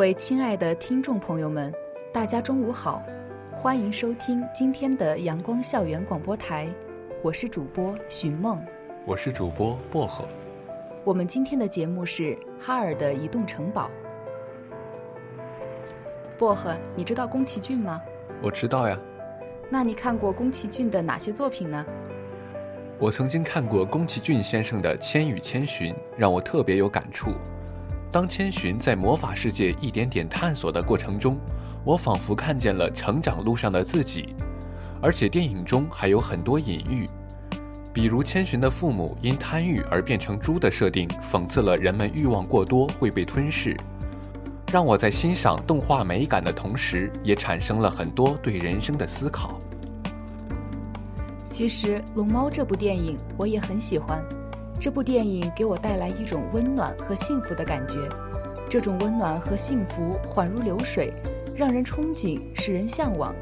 位亲爱的听众朋友们，大家中午好，欢迎收听今天的阳光校园广播台，我是主播寻梦，我是主播薄荷。我们今天的节目是哈尔的移动城堡。薄荷，你知道宫崎骏吗？我知道呀。那你看过宫崎骏的哪些作品呢？我曾经看过宫崎骏先生的《千与千寻》，让我特别有感触。当千寻在魔法世界一点点探索的过程中，我仿佛看见了成长路上的自己，而且电影中还有很多隐喻，比如千寻的父母因贪欲而变成猪的设定，讽刺了人们欲望过多会被吞噬，让我在欣赏动画美感的同时，也产生了很多对人生的思考。其实《龙猫》这部电影我也很喜欢。这部电影给我带来一种温暖和幸福的感觉，这种温暖和幸福缓如流水，让人憧憬，使人向往。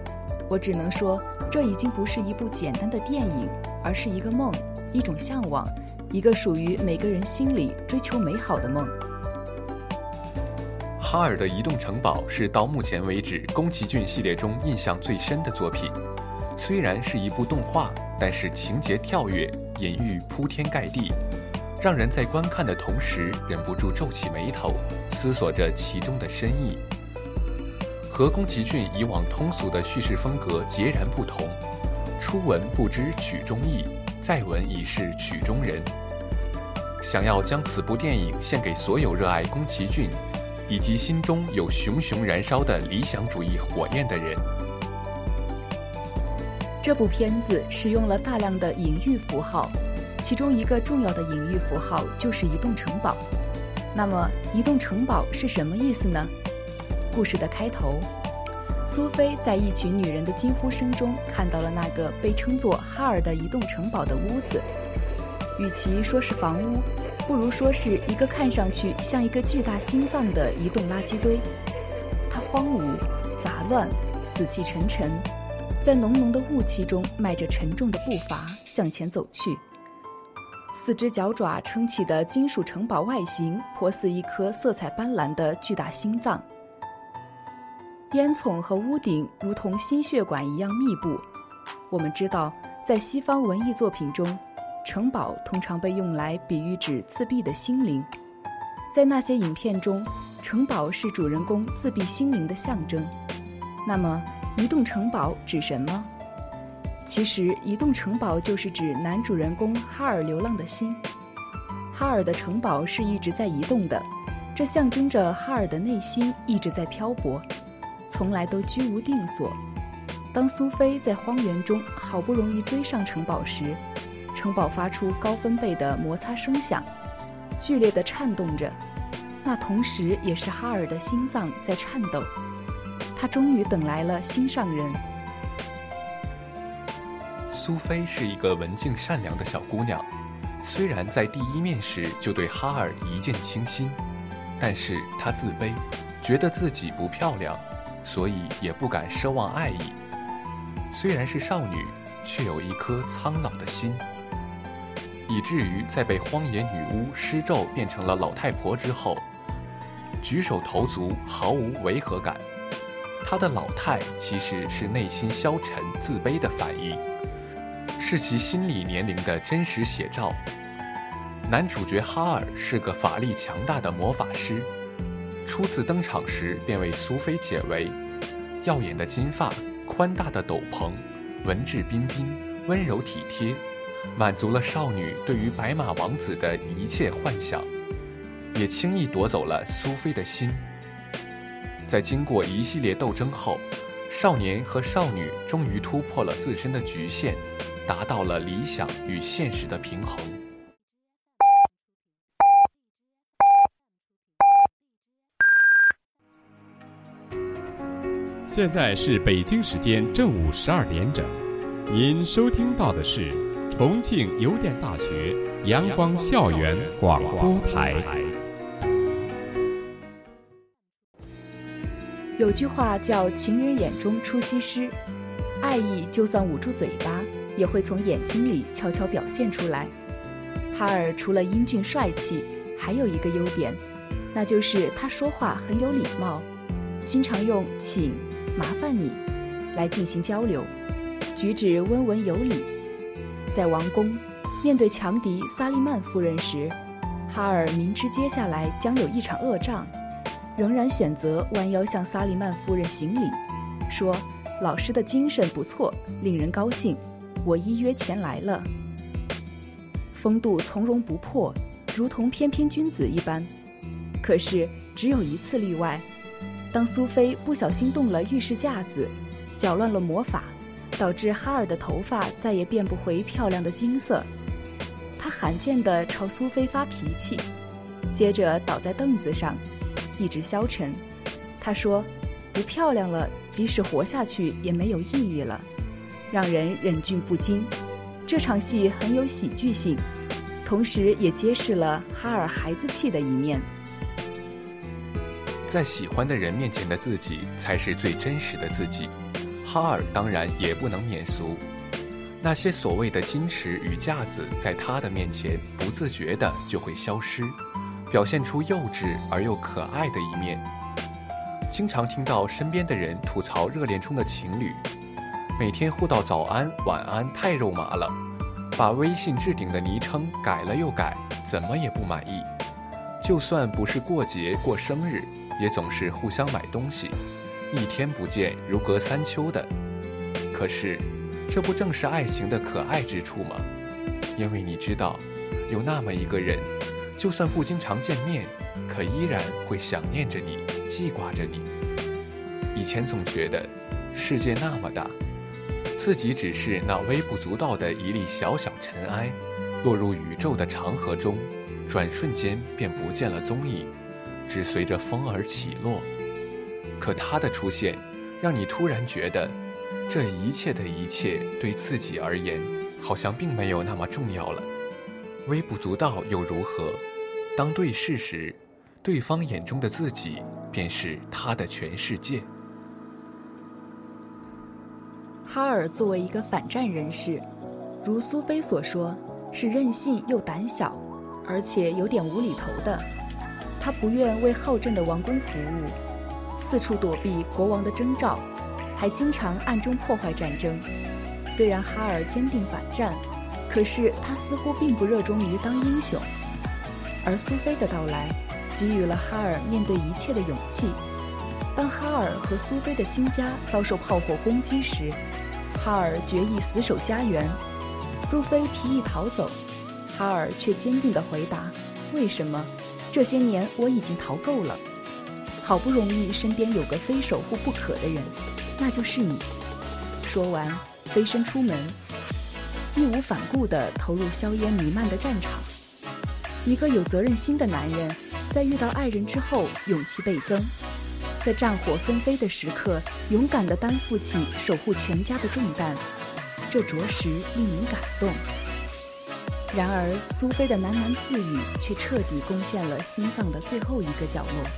我只能说，这已经不是一部简单的电影，而是一个梦，一种向往，一个属于每个人心里追求美好的梦。哈尔的移动城堡是到目前为止宫崎骏系列中印象最深的作品。虽然是一部动画，但是情节跳跃，隐喻铺天盖地。让人在观看的同时忍不住皱起眉头，思索着其中的深意。和宫崎骏以往通俗的叙事风格截然不同，初闻不知曲中意，再闻已是曲中人。想要将此部电影献给所有热爱宫崎骏，以及心中有熊熊燃烧的理想主义火焰的人。这部片子使用了大量的隐喻符号。其中一个重要的隐喻符号就是移动城堡。那么，移动城堡是什么意思呢？故事的开头，苏菲在一群女人的惊呼声中看到了那个被称作哈尔的移动城堡的屋子。与其说是房屋，不如说是一个看上去像一个巨大心脏的移动垃圾堆。它荒芜、杂乱、死气沉沉，在浓浓的雾气中迈着沉重的步伐向前走去。四只脚爪撑起的金属城堡外形，颇似一颗色彩斑斓的巨大心脏。烟囱和屋顶如同心血管一样密布。我们知道，在西方文艺作品中，城堡通常被用来比喻指自闭的心灵。在那些影片中，城堡是主人公自闭心灵的象征。那么，移动城堡指什么？其实，移动城堡就是指男主人公哈尔流浪的心。哈尔的城堡是一直在移动的，这象征着哈尔的内心一直在漂泊，从来都居无定所。当苏菲在荒原中好不容易追上城堡时，城堡发出高分贝的摩擦声响，剧烈地颤动着。那同时也是哈尔的心脏在颤抖。他终于等来了心上人。苏菲是一个文静善良的小姑娘，虽然在第一面时就对哈尔一见倾心，但是她自卑，觉得自己不漂亮，所以也不敢奢望爱意。虽然是少女，却有一颗苍老的心，以至于在被荒野女巫施咒变成了老太婆之后，举手投足毫无违和感。他的老态其实是内心消沉、自卑的反应。是其心理年龄的真实写照。男主角哈尔是个法力强大的魔法师，初次登场时便为苏菲解围。耀眼的金发，宽大的斗篷，文质彬彬，温柔体贴，满足了少女对于白马王子的一切幻想，也轻易夺走了苏菲的心。在经过一系列斗争后少年和少女终于突破了自身的局限达到了理想与现实的平衡。现在是北京时间正午十二点整您收听到的是重庆邮电大学阳光校园广播台。有句话叫“情人眼中出西施”，爱意就算捂住嘴巴，也会从眼睛里悄悄表现出来。哈尔除了英俊帅气，还有一个优点，那就是他说话很有礼貌，经常用“请”“麻烦你”来进行交流，举止温文有礼。在王宫，面对强敌萨利曼夫人时，哈尔明知接下来将有一场恶仗。仍然选择弯腰向萨利曼夫人行礼，说：“老师的精神不错，令人高兴，我依约前来了。”风度从容不迫，如同翩翩君子一般。可是只有一次例外，当苏菲不小心动了浴室架子，搅乱了魔法，导致哈尔的头发再也变不回漂亮的金色。他罕见地朝苏菲发脾气，接着倒在凳子上。一直消沉，他说：“不漂亮了，即使活下去也没有意义了，让人忍俊不禁。”这场戏很有喜剧性，同时也揭示了哈尔孩子气的一面。在喜欢的人面前的自己才是最真实的自己，哈尔当然也不能免俗。那些所谓的矜持与架子，在他的面前不自觉的就会消失。表现出幼稚而又可爱的一面。经常听到身边的人吐槽热恋中的情侣，每天互道早安、晚安太肉麻了，把微信置顶的昵称改了又改，怎么也不满意。就算不是过节过生日，也总是互相买东西，一天不见如隔三秋的。可是，这不正是爱情的可爱之处吗？因为你知道，有那么一个人。就算不经常见面，可依然会想念着你，记挂着你。以前总觉得世界那么大，自己只是那微不足道的一粒小小尘埃，落入宇宙的长河中，转瞬间便不见了踪影，只随着风儿起落。可他的出现，让你突然觉得，这一切的一切对自己而言，好像并没有那么重要了。微不足道又如何？当对视时，对方眼中的自己便是他的全世界。哈尔作为一个反战人士，如苏菲所说，是任性又胆小，而且有点无厘头的。他不愿为好战的王宫服务，四处躲避国王的征召，还经常暗中破坏战争。虽然哈尔坚定反战。可是他似乎并不热衷于当英雄，而苏菲的到来，给予了哈尔面对一切的勇气。当哈尔和苏菲的新家遭受炮火攻击时，哈尔决意死守家园。苏菲提议逃走，哈尔却坚定地回答：“为什么？这些年我已经逃够了。好不容易身边有个非守护不可的人，那就是你。”说完，飞身出门。义无反顾地投入硝烟弥漫的战场。一个有责任心的男人，在遇到爱人之后，勇气倍增，在战火纷飞的时刻，勇敢地担负起守护全家的重担，这着实令人感动。然而，苏菲的喃喃自语却彻底攻陷了心脏的最后一个角落。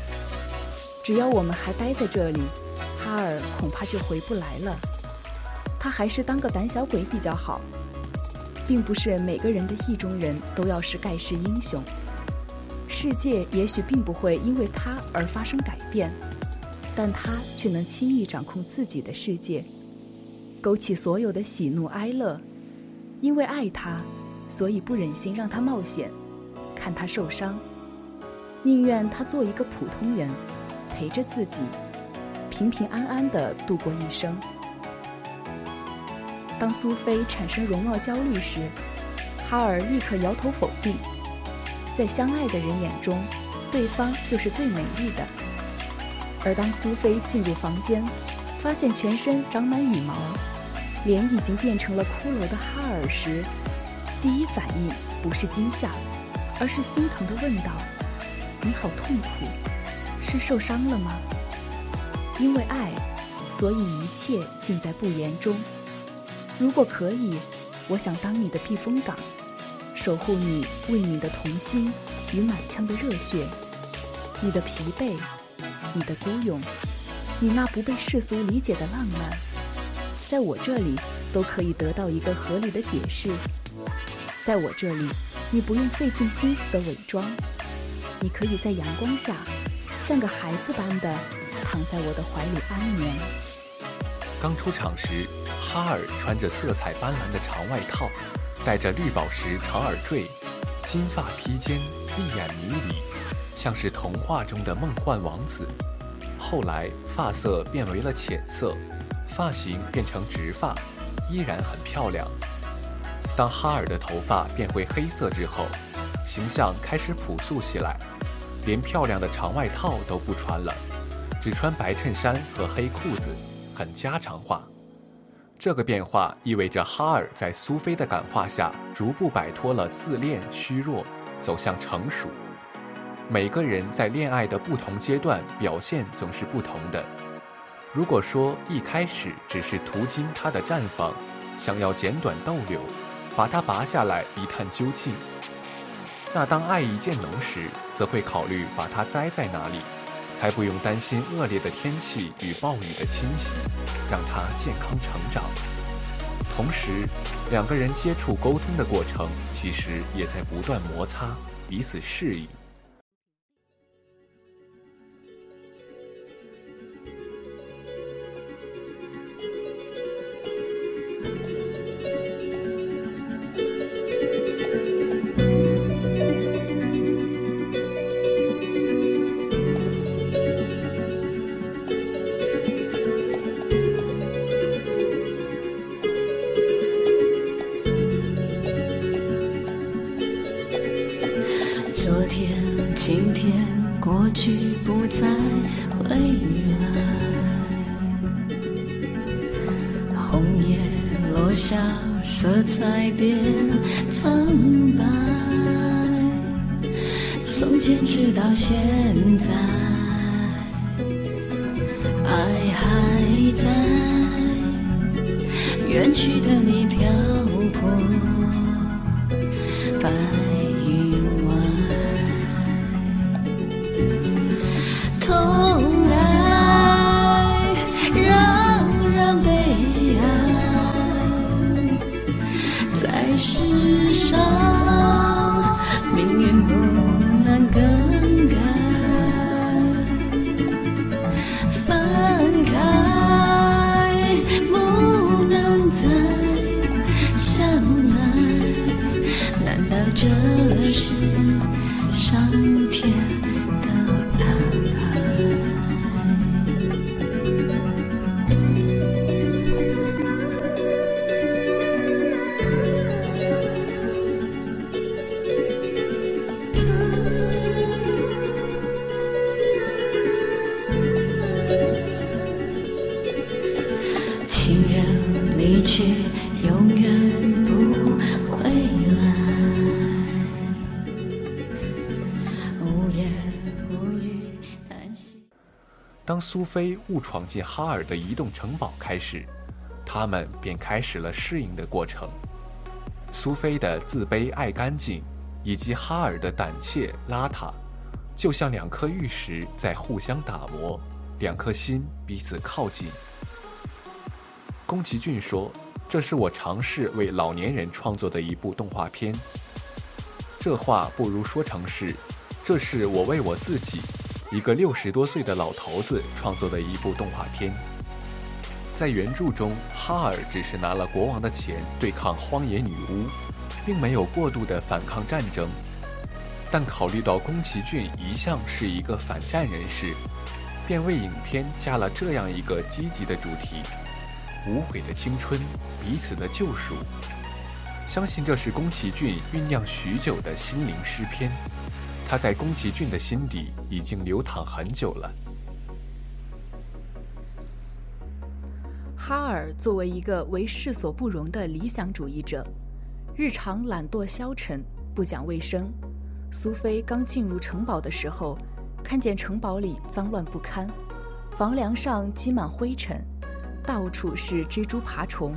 只要我们还待在这里，哈尔恐怕就回不来了。他还是当个胆小鬼比较好。并不是每个人的意中人都要是盖世英雄，世界也许并不会因为他而发生改变，但他却能轻易掌控自己的世界，勾起所有的喜怒哀乐。因为爱他，所以不忍心让他冒险，看他受伤，宁愿他做一个普通人，陪着自己，平平安安地度过一生。当苏菲产生容貌焦虑时，哈尔立刻摇头否定。在相爱的人眼中，对方就是最美丽的。而当苏菲进入房间，发现全身长满羽毛，脸已经变成了骷髅的哈尔时，第一反应不是惊吓，而是心疼地问道：“你好痛苦，是受伤了吗？”因为爱。所以一切尽在不言中。如果可以，我想当你的避风港，守护你为你的童心与满腔的热血，你的疲惫，你的孤勇，你那不被世俗理解的浪漫，在我这里都可以得到一个合理的解释。在我这里，你不用费尽心思的伪装，你可以在阳光下，像个孩子般的躺在我的怀里安眠。刚出场时，哈尔穿着色彩斑斓的长外套，戴着绿宝石长耳坠，金发披肩，丽眼迷离，像是童话中的梦幻王子。后来发色变为了浅色，发型变成直发，依然很漂亮。当哈尔的头发变回黑色之后，形象开始朴素起来，连漂亮的长外套都不穿了，只穿白衬衫和黑裤子，很家常化。这个变化意味着哈尔在苏菲的感化下，逐步摆脱了自恋虚弱，走向成熟。每个人在恋爱的不同阶段表现总是不同的。如果说一开始只是途经它的绽放，想要剪短逗留。把它拔下来一探究竟。那当爱意渐浓时，则会考虑把它栽在哪里，才不用担心恶劣的天气与暴雨的侵袭，让他健康成长。同时，两个人接触沟通的过程，其实也在不断摩擦，彼此适应。在远去的你苏菲误闯进哈尔的移动城堡开始，他们便开始了适应的过程。苏菲的自卑、爱干净，以及哈尔的胆怯、邋遢，就像两颗玉石在互相打磨，两颗心彼此靠近。宫崎骏说：“这是我尝试为老年人创作的一部动画片。”这话不如说成是：“这是我为我自己。”一个六十多岁的老头子创作的一部动画片。在原著中，哈尔只是拿了国王的钱对抗荒野女巫，并没有过度的反抗战争。但考虑到宫崎骏一向是一个反战人士，便为影片加了这样一个积极的主题：无悔的青春，彼此的救赎。相信这是宫崎骏酝酿许久的心灵诗篇。他在宫崎骏的心底已经流淌很久了。哈尔作为一个为世所不容的理想主义者，日常懒惰消沉，不讲卫生。苏菲刚进入城堡的时候，看见城堡里脏乱不堪，房梁上积满灰尘，到处是蜘蛛爬虫，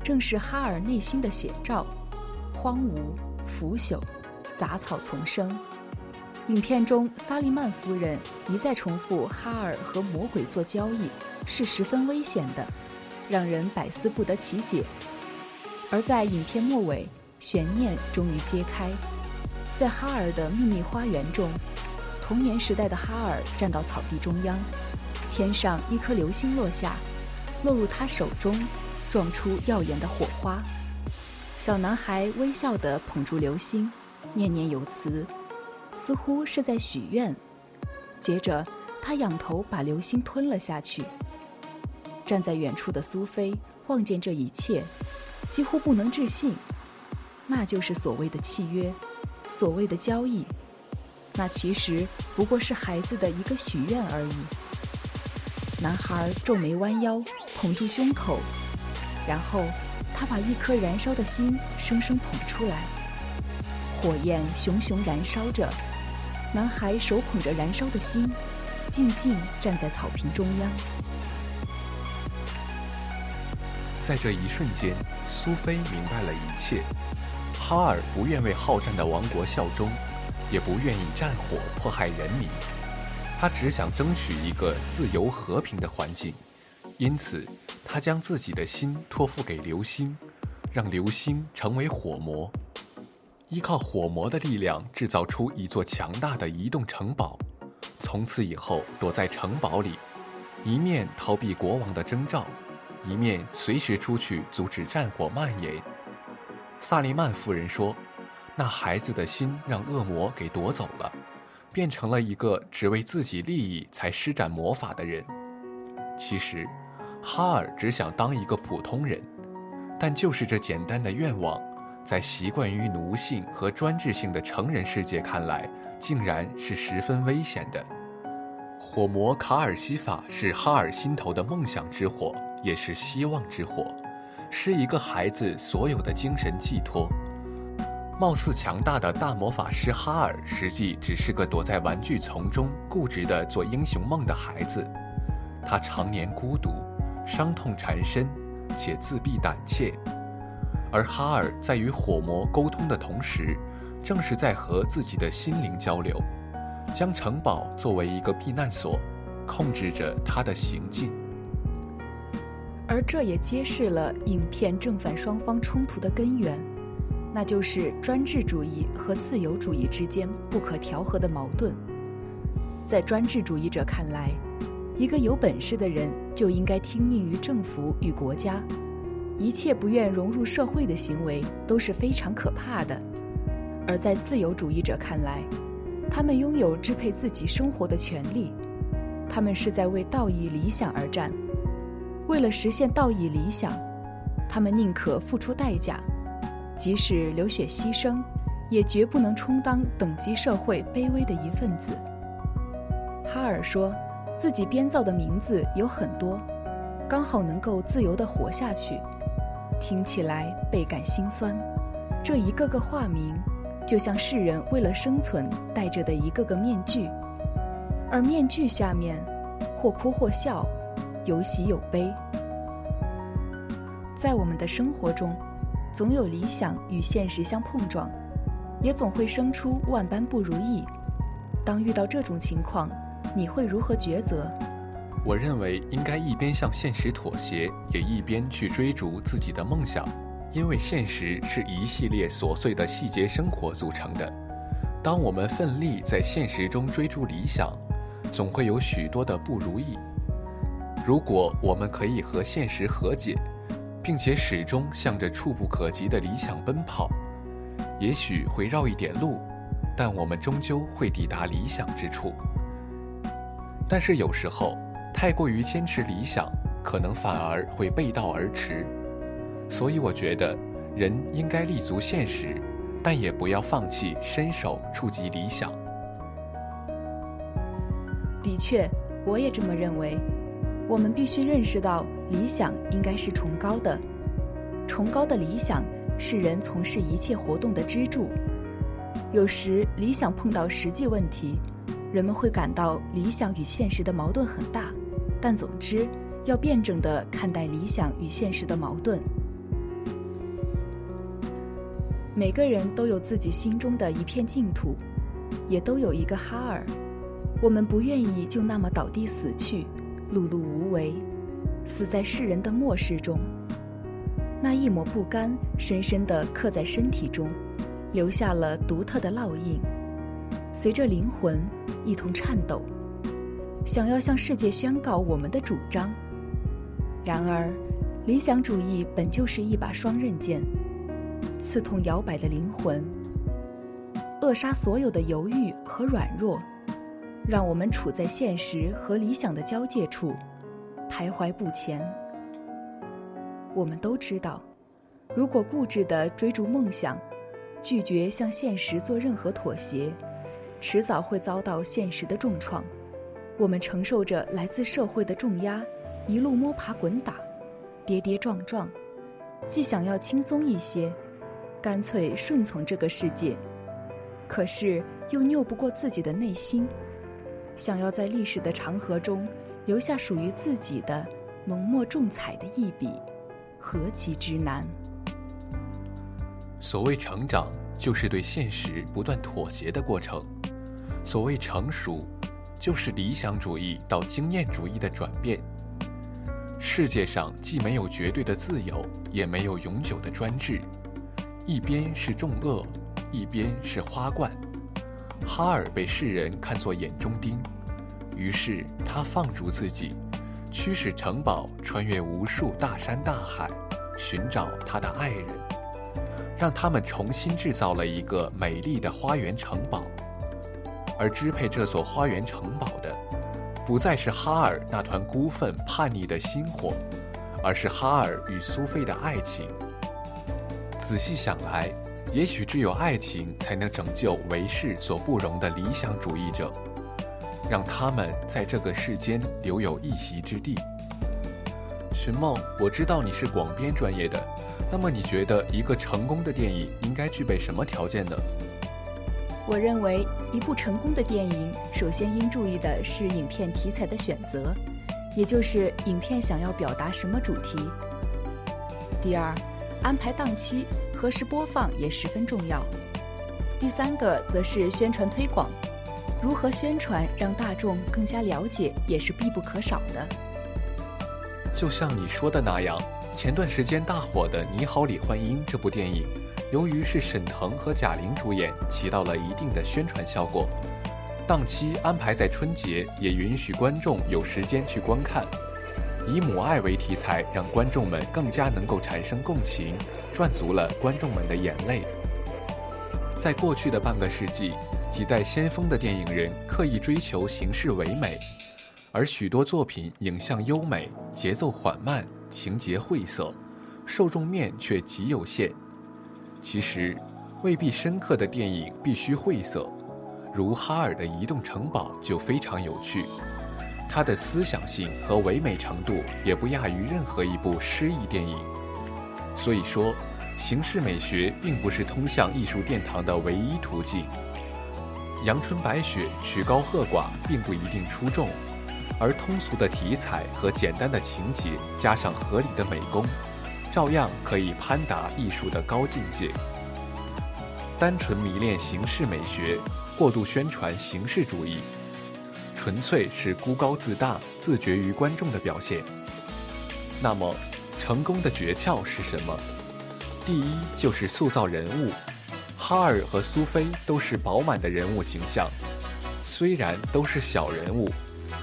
正是哈尔内心的写照：荒芜、腐朽、杂草丛生。影片中，萨利曼夫人一再重复哈尔和魔鬼做交易是十分危险的，让人百思不得其解。而在影片末尾，悬念终于揭开，在哈尔的秘密花园中，童年时代的哈尔站到草地中央，天上一颗流星落下，落入他手中，撞出耀眼的火花。小男孩微笑地捧住流星，念念有词。似乎是在许愿，接着他仰头把流星吞了下去。站在远处的苏菲望见这一切，几乎不能置信。那就是所谓的契约，所谓的交易，那其实不过是孩子的一个许愿而已。男孩皱眉弯腰，捧住胸口，然后他把一颗燃烧的心生生捧出来。火焰熊熊燃烧着，男孩手捧着燃烧的心，静静站在草坪中央。在这一瞬间，苏菲明白了一切。哈尔不愿为好战的王国效忠，也不愿意战火迫害人民，他只想争取一个自由和平的环境。因此，他将自己的心托付给流星，让流星成为火魔。依靠火魔的力量制造出一座强大的移动城堡，从此以后躲在城堡里，一面逃避国王的征召，一面随时出去阻止战火蔓延。萨利曼夫人说：“那孩子的心让恶魔给夺走了，变成了一个只为自己利益才施展魔法的人。”其实，哈尔只想当一个普通人，但就是这简单的愿望。在习惯于奴性和专制性的成人世界看来，竟然是十分危险的。火魔卡尔西法是哈尔心头的梦想之火，也是希望之火，是一个孩子所有的精神寄托。貌似强大的大魔法师哈尔，实际只是个躲在玩具丛中固执的做英雄梦的孩子。他常年孤独，伤痛缠身，且自闭胆怯。而哈尔在与火魔沟通的同时，正是在和自己的心灵交流，将城堡作为一个避难所，控制着他的行径。而这也揭示了影片正反双方冲突的根源，那就是专制主义和自由主义之间不可调和的矛盾。在专制主义者看来，一个有本事的人就应该听命于政府与国家。一切不愿融入社会的行为都是非常可怕的，而在自由主义者看来，他们拥有支配自己生活的权利，他们是在为道义理想而战。为了实现道义理想，他们宁可付出代价，即使流血牺牲，也绝不能充当等级社会卑微的一份子。哈尔说，自己编造的名字有很多，刚好能够自由地活下去。听起来倍感心酸，这一个个化名，就像世人为了生存戴着的一个个面具，而面具下面，或哭或笑，有喜有悲。在我们的生活中，总有理想与现实相碰撞，也总会生出万般不如意。当遇到这种情况，你会如何抉择？我认为应该一边向现实妥协，也一边去追逐自己的梦想，因为现实是一系列琐碎的细节生活组成的。当我们奋力在现实中追逐理想，总会有许多的不如意。如果我们可以和现实和解，并且始终向着触不可及的理想奔跑，也许会绕一点路，但我们终究会抵达理想之处。但是有时候，太过于坚持理想，可能反而会背道而驰。所以，我觉得人应该立足现实，但也不要放弃伸手触及理想。的确，我也这么认为。我们必须认识到，理想应该是崇高的。崇高的理想是人从事一切活动的支柱。有时，理想碰到实际问题，人们会感到理想与现实的矛盾很大。但总之，要辩证地看待理想与现实的矛盾。每个人都有自己心中的一片净土，也都有一个哈尔。我们不愿意就那么倒地死去，碌碌无为，死在世人的漠视中。那一抹不甘，深深地刻在身体中，留下了独特的烙印，随着灵魂一同颤抖，想要向世界宣告我们的主张。然而，理想主义本就是一把双刃剑。刺痛摇摆的灵魂，扼杀所有的犹豫和软弱，让我们处在现实和理想的交界处，徘徊不前。我们都知道，如果固执地追逐梦想，拒绝向现实做任何妥协，迟早会遭到现实的重创。我们承受着来自社会的重压，一路摸爬滚打，跌跌撞撞，既想要轻松一些。干脆顺从这个世界，可是又拗不过自己的内心，想要在历史的长河中留下属于自己的浓墨重彩的一笔，何其之难！所谓成长，就是对现实不断妥协的过程；所谓成熟，就是理想主义到经验主义的转变。世界上既没有绝对的自由，也没有永久的专制。一边是重恶，一边是花冠。哈尔被世人看作眼中钉，于是他放逐自己，驱使城堡穿越无数大山大海，寻找他的爱人，让他们重新制造了一个美丽的花园城堡。而支配这所花园城堡的，不再是哈尔那团孤愤叛逆的心火，而是哈尔与苏菲的爱情。仔细想来，也许只有爱情才能拯救为世所不容的理想主义者，让他们在这个世间留有一席之地。寻梦，我知道你是广编专业的，那么你觉得一个成功的电影应该具备什么条件呢？我认为，一部成功的电影首先应注意的是影片题材的选择，也就是影片想要表达什么主题。第二。安排档期，何时播放也十分重要。第三个则是宣传推广，如何宣传让大众更加了解也是必不可少的。就像你说的那样，前段时间大火的《你好，李焕英》这部电影，由于是沈腾和贾玲主演，起到了一定的宣传效果。档期安排在春节，也允许观众有时间去观看。以母爱为题材，让观众们更加能够产生共情，赚足了观众们的眼泪。在过去的半个世纪，几代先锋的电影人刻意追求形式唯美，而许多作品影像优美、节奏缓慢、情节晦涩，受众面却极有限。其实，未必深刻的电影必须晦涩，如哈尔的《移动城堡》就非常有趣。它的思想性和唯美程度也不亚于任何一部诗意电影。所以说，形式美学并不是通向艺术殿堂的唯一途径。阳春白雪曲高和寡并不一定出众，而通俗的题材和简单的情节，加上合理的美工，照样可以攀达艺术的高境界。单纯迷恋形式美学，过度宣传形式主义。纯粹是孤高自大、自绝于观众的表现。那么，成功的诀窍是什么？第一就是塑造人物。哈尔和苏菲都是饱满的人物形象，虽然都是小人物，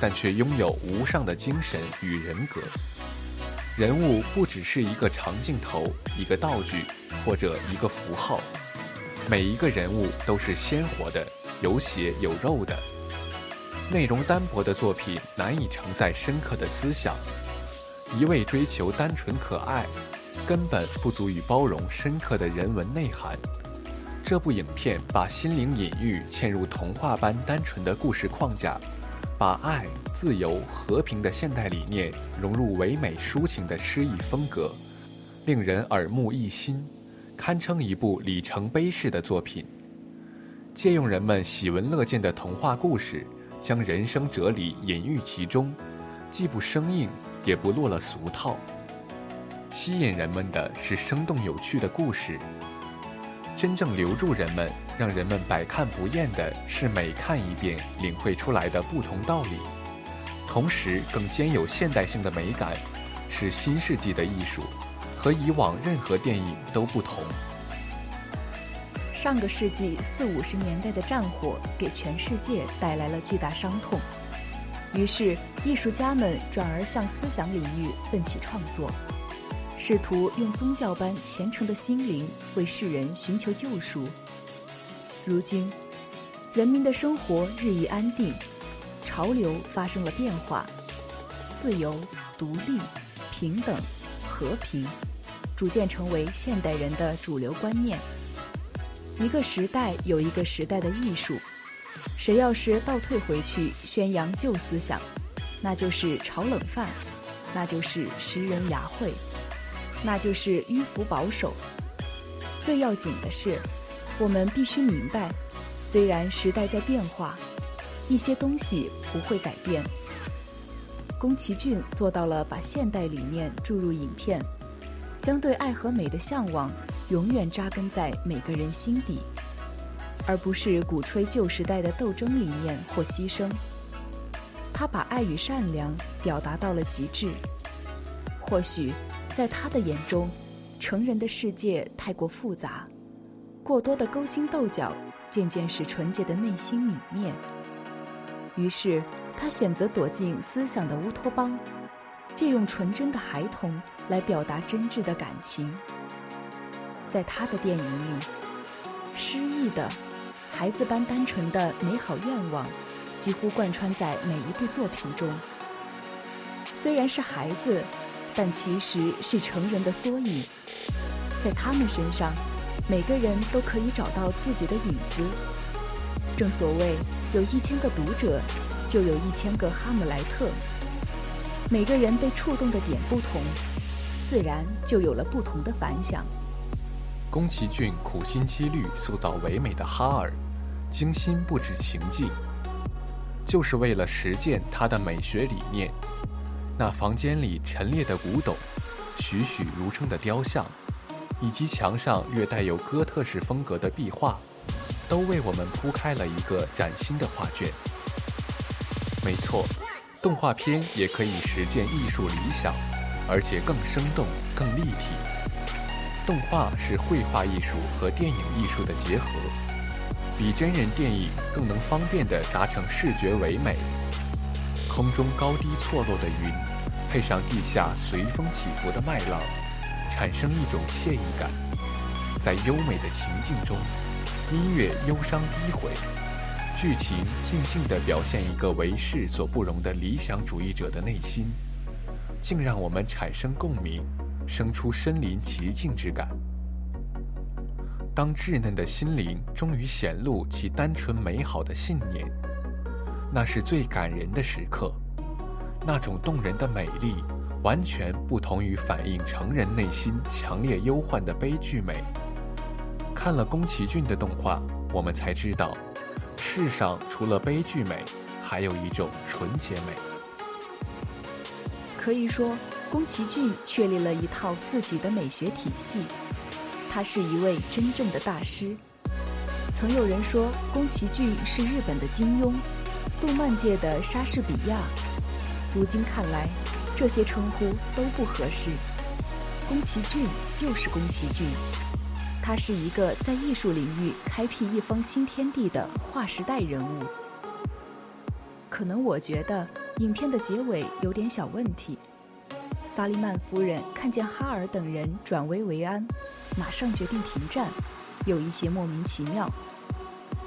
但却拥有无上的精神与人格。人物不只是一个长镜头、一个道具或者一个符号，每一个人物都是鲜活的、有血有肉的。内容单薄的作品难以承载深刻的思想，一味追求单纯可爱，根本不足以包容深刻的人文内涵。这部影片把心灵隐喻嵌入童话般单纯的故事框架，把爱、自由、和平的现代理念融入唯美抒情的诗意风格，令人耳目一新，堪称一部里程碑式的作品。借用人们喜闻乐见的童话故事。将人生哲理隐喻其中，既不生硬，也不落了俗套。吸引人们的是生动有趣的故事，真正留住人们、让人们百看不厌的是每看一遍领会出来的不同道理，同时更兼有现代性的美感，是新世纪的艺术，和以往任何电影都不同。上个世纪四五十年代的战火给全世界带来了巨大伤痛，于是艺术家们转而向思想领域奋起创作。试图用宗教般虔诚的心灵为世人寻求救赎。如今，人民的生活日益安定，潮流发生了变化，自由、独立、平等、和平，逐渐成为现代人的主流观念。一个时代有一个时代的艺术，谁要是倒退回去宣扬旧思想，那就是炒冷饭，那就是食人牙慧。那就是迂腐保守。最要紧的是，我们必须明白，虽然时代在变化，一些东西不会改变。宫崎骏做到了把现代理念注入影片，将对爱和美的向往永远扎根在每个人心底，而不是鼓吹旧时代的斗争理念或牺牲。他把爱与善良表达到了极致，或许。在他的眼中，成人的世界太过复杂，过多的勾心斗角渐渐使纯洁的内心泯灭。于是，他选择躲进思想的乌托邦，借用纯真的孩童来表达真挚的感情。在他的电影里，诗意的、孩子般单纯的美好愿望，几乎贯穿在每一部作品中。虽然是孩子。但其实是成人的缩影，在他们身上，每个人都可以找到自己的影子。正所谓，有一千个读者，就有一千个哈姆莱特。每个人被触动的点不同，自然就有了不同的反响。宫崎骏苦心积虑塑造唯美的哈尔，精心布置情境，就是为了实践他的美学理念。那房间里陈列的古董、栩栩如生的雕像，以及墙上略带有哥特式风格的壁画，都为我们铺开了一个崭新的画卷。没错，动画片也可以实践艺术理想，而且更生动、更立体。动画是绘画艺术和电影艺术的结合，比真人电影更能方便地达成视觉唯美。空中高低错落的云，配上地下随风起伏的麦浪，产生一种惬意感。在优美的情境中，音乐忧伤低回，剧情静静地表现一个为世所不容的理想主义者的内心，竟让我们产生共鸣，生出身临其境之感。当稚嫩的心灵终于显露其单纯美好的信念。那是最感人的时刻，那种动人的美丽，完全不同于反映成人内心强烈忧患的悲剧美。看了宫崎骏的动画，我们才知道，世上除了悲剧美，还有一种纯洁美。可以说，宫崎骏确立了一套自己的美学体系，他是一位真正的大师。曾有人说，宫崎骏是日本的金庸。动漫界的莎士比亚，如今看来，这些称呼都不合适。宫崎骏就是宫崎骏，他是一个在艺术领域开辟一方新天地的划时代人物。可能我觉得影片的结尾有点小问题。萨利曼夫人看见哈尔等人转危为安，马上决定停战，有一些莫名其妙。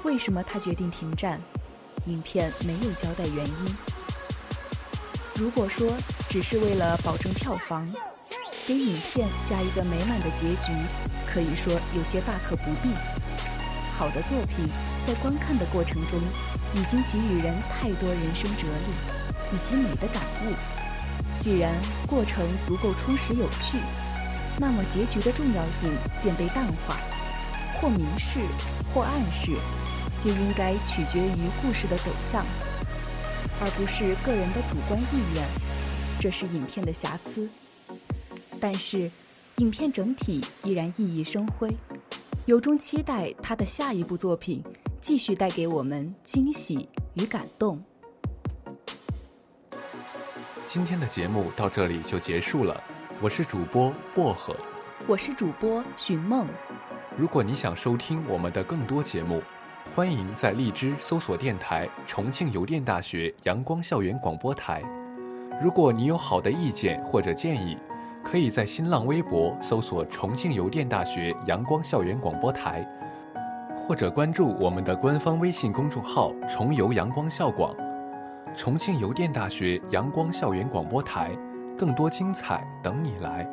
为什么他决定停战？影片没有交代原因。如果说只是为了保证票房，给影片加一个美满的结局，可以说有些大可不必。好的作品在观看的过程中，已经给予人太多人生哲理以及美的感悟。既然过程足够充实有趣，那么结局的重要性便被淡化，或明示，或暗示。就应该取决于故事的走向，而不是个人的主观意愿。这是影片的瑕疵。但是，影片整体依然熠熠生辉，由衷期待他的下一部作品继续带给我们惊喜与感动。今天的节目到这里就结束了，我是主播薄荷，我是主播寻梦。如果你想收听我们的更多节目，欢迎在荔枝搜索电台重庆邮电大学阳光校园广播台。如果你有好的意见或者建议，可以在新浪微博搜索重庆邮电大学阳光校园广播台，或者关注我们的官方微信公众号“重邮阳光校广”。重庆邮电大学阳光校园广播台，更多精彩等你来。